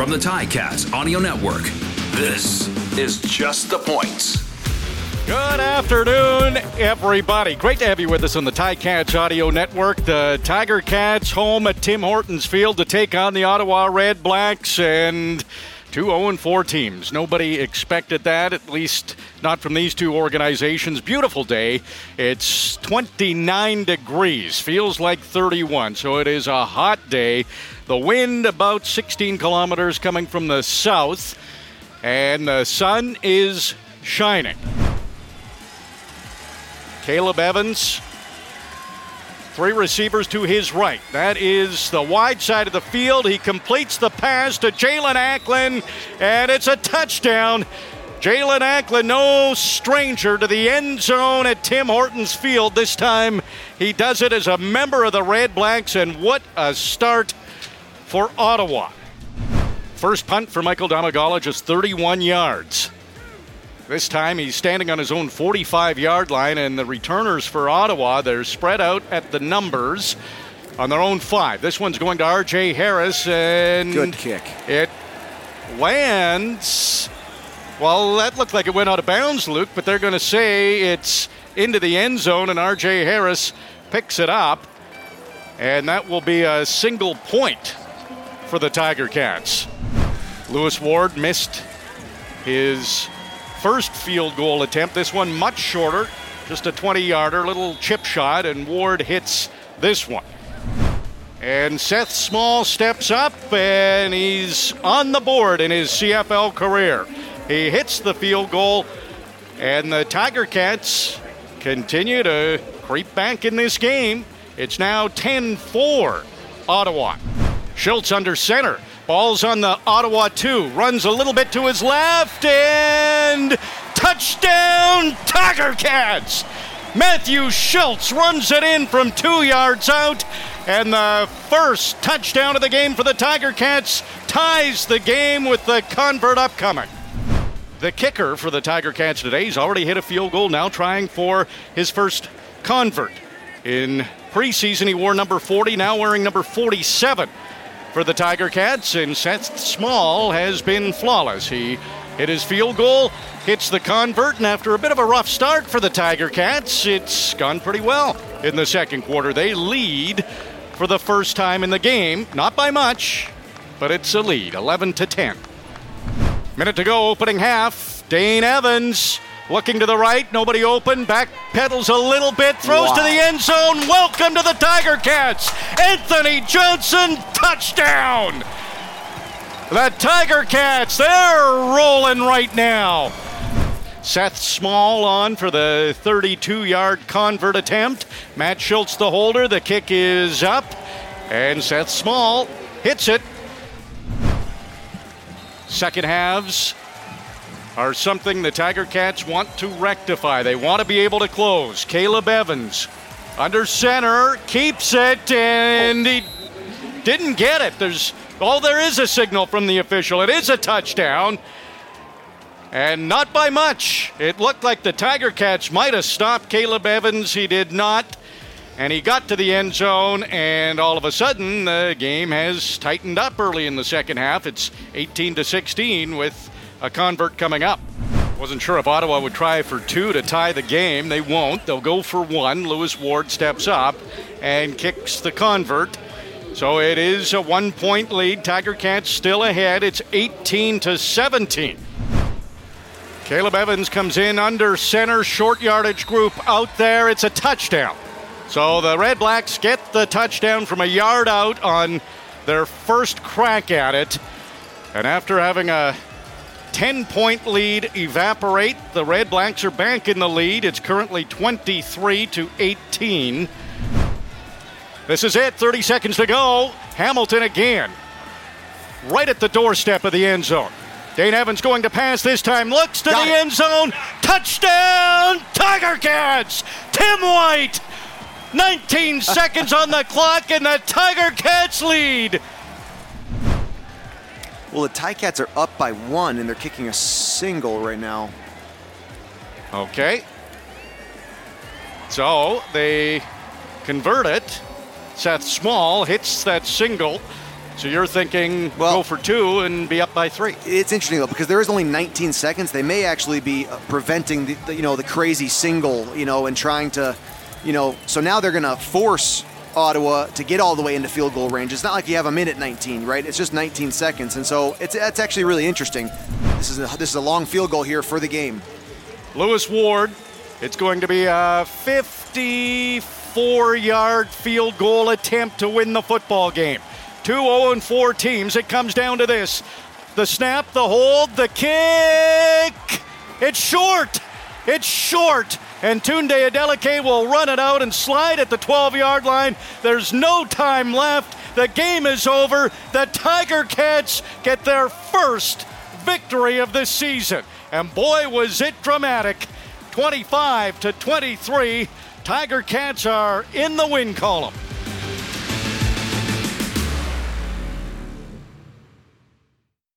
From the Ticats Audio Network, this is Just the Points. Good afternoon, everybody. Great to have you with us on the Ticats Audio Network. The Tiger Cats home at Tim Hortons Field to take on the Ottawa Red Blacks and two 0 4 teams. Nobody expected that, at least not from these two organizations. Beautiful day. It's 29 degrees, feels like 31, so it is a hot day. The wind about 16 kilometers coming from the south, and the sun is shining. Caleb Evans, three receivers to his right. That is the wide side of the field. He completes the pass to Jaelon Acklin, and it's a touchdown. Jaelon Acklin, no stranger to the end zone at Tim Hortons Field. This time he does it as a member of the Red Blacks, and what a start for Ottawa. First punt for Michael Domagala, just 31 yards. This time he's standing on his own 45 yard line, and the returners for Ottawa, they're spread out at the numbers on their own five. This one's going to RJ Harris, and. Good kick. It lands. Well, that looked like it went out of bounds, Luke, but they're going to say it's into the end zone, and RJ Harris picks it up, and that will be a single point for the Tiger Cats. Lewis Ward missed his first field goal attempt. This one much shorter, just a 20 yarder, little chip shot, and Ward hits this one. And Seth Small steps up and he's on the board in his CFL career. He hits the field goal, and the Tiger Cats continue to creep back in this game. It's now 10 4 Ottawa. Shiltz under center. Ball's on the Ottawa 2. Runs a little bit to his left and touchdown Tiger Cats! Matthew Shiltz runs it in from two yards out, and the first touchdown of the game for the Tiger Cats ties the game with the convert upcoming. The kicker for the Tiger Cats today, he's already hit a field goal, now trying for his first convert. In preseason, he wore number 40, now wearing number 47 for the Tiger Cats, and Seth Small has been flawless. He hit his field goal, hits the convert, and after a bit of a rough start for the Tiger Cats, it's gone pretty well in the second quarter. They lead for the first time in the game, not by much, but it's a lead, 11 to 10. Minute to go, opening half. Dane Evans Looking to the right, nobody open. Back pedals a little bit, throws wow. to the end zone. Welcome to the Tiger Cats. Anthony Johnson, touchdown. The Tiger Cats, they're rolling right now. Seth Small on for the 32 yard convert attempt. Matt Shiltz, the holder. The kick is up, and Seth Small hits it. Second halves are something the Tiger Cats want to rectify. They want to be able to close. Caleb Evans under center keeps it, and he didn't get it. There's oh, there is a signal from the official. It is a touchdown. And not by much. It looked like the Tiger Cats might have stopped Caleb Evans. He did not. And he got to the end zone, and all of a sudden, the game has tightened up early in the second half. It's 18 to 16 with a convert coming up. Wasn't sure if Ottawa would try for two to tie the game. They won't. They'll go for one. Lewis Ward steps up and kicks the convert. So it is a one point lead. Tiger Cats still ahead. It's 18 to 17. Caleb Evans comes in under center, short yardage group out there. It's a touchdown. So the Red Blacks get the touchdown from a yard out on their first crack at it. And after having a 10 point lead evaporate. The Red Blacks are back in the lead. It's currently 23 to 18. This is it. 30 seconds to go. Hamilton again. Right at the doorstep of the end zone. Dane Evans going to pass this time. Looks to Got the it. end zone. Touchdown, Tiger Cats. Tim White. 19 seconds on the clock, and the Tiger Cats lead. Well, the Ticats are up by one, and they're kicking a single right now. Okay. So they convert it. Seth Small hits that single. So you're thinking Well- go for two and be up by three. It's interesting though because there is only 19 seconds. They may actually be uh, preventing the, the you know the crazy single, you know, and trying to, you know. So now they're going to force Ottawa to get all the way into field goal range. It's not like you have a minute 19, right? It's just 19 seconds, and so it's that's actually really interesting. This is a, this is a long field goal here for the game. Lewis Ward, it's going to be a 54 yard field goal attempt to win the football game. Two 0 and 4 teams. It comes down to this the snap, the hold, the kick. It's short. It's short. And Tunde Adeleke will run it out and slide at the 12 yard line. There's no time left. The game is over. The Tiger Cats get their first victory of this season. And boy, was it dramatic. 25 to 23. Tiger Cats are in the win column.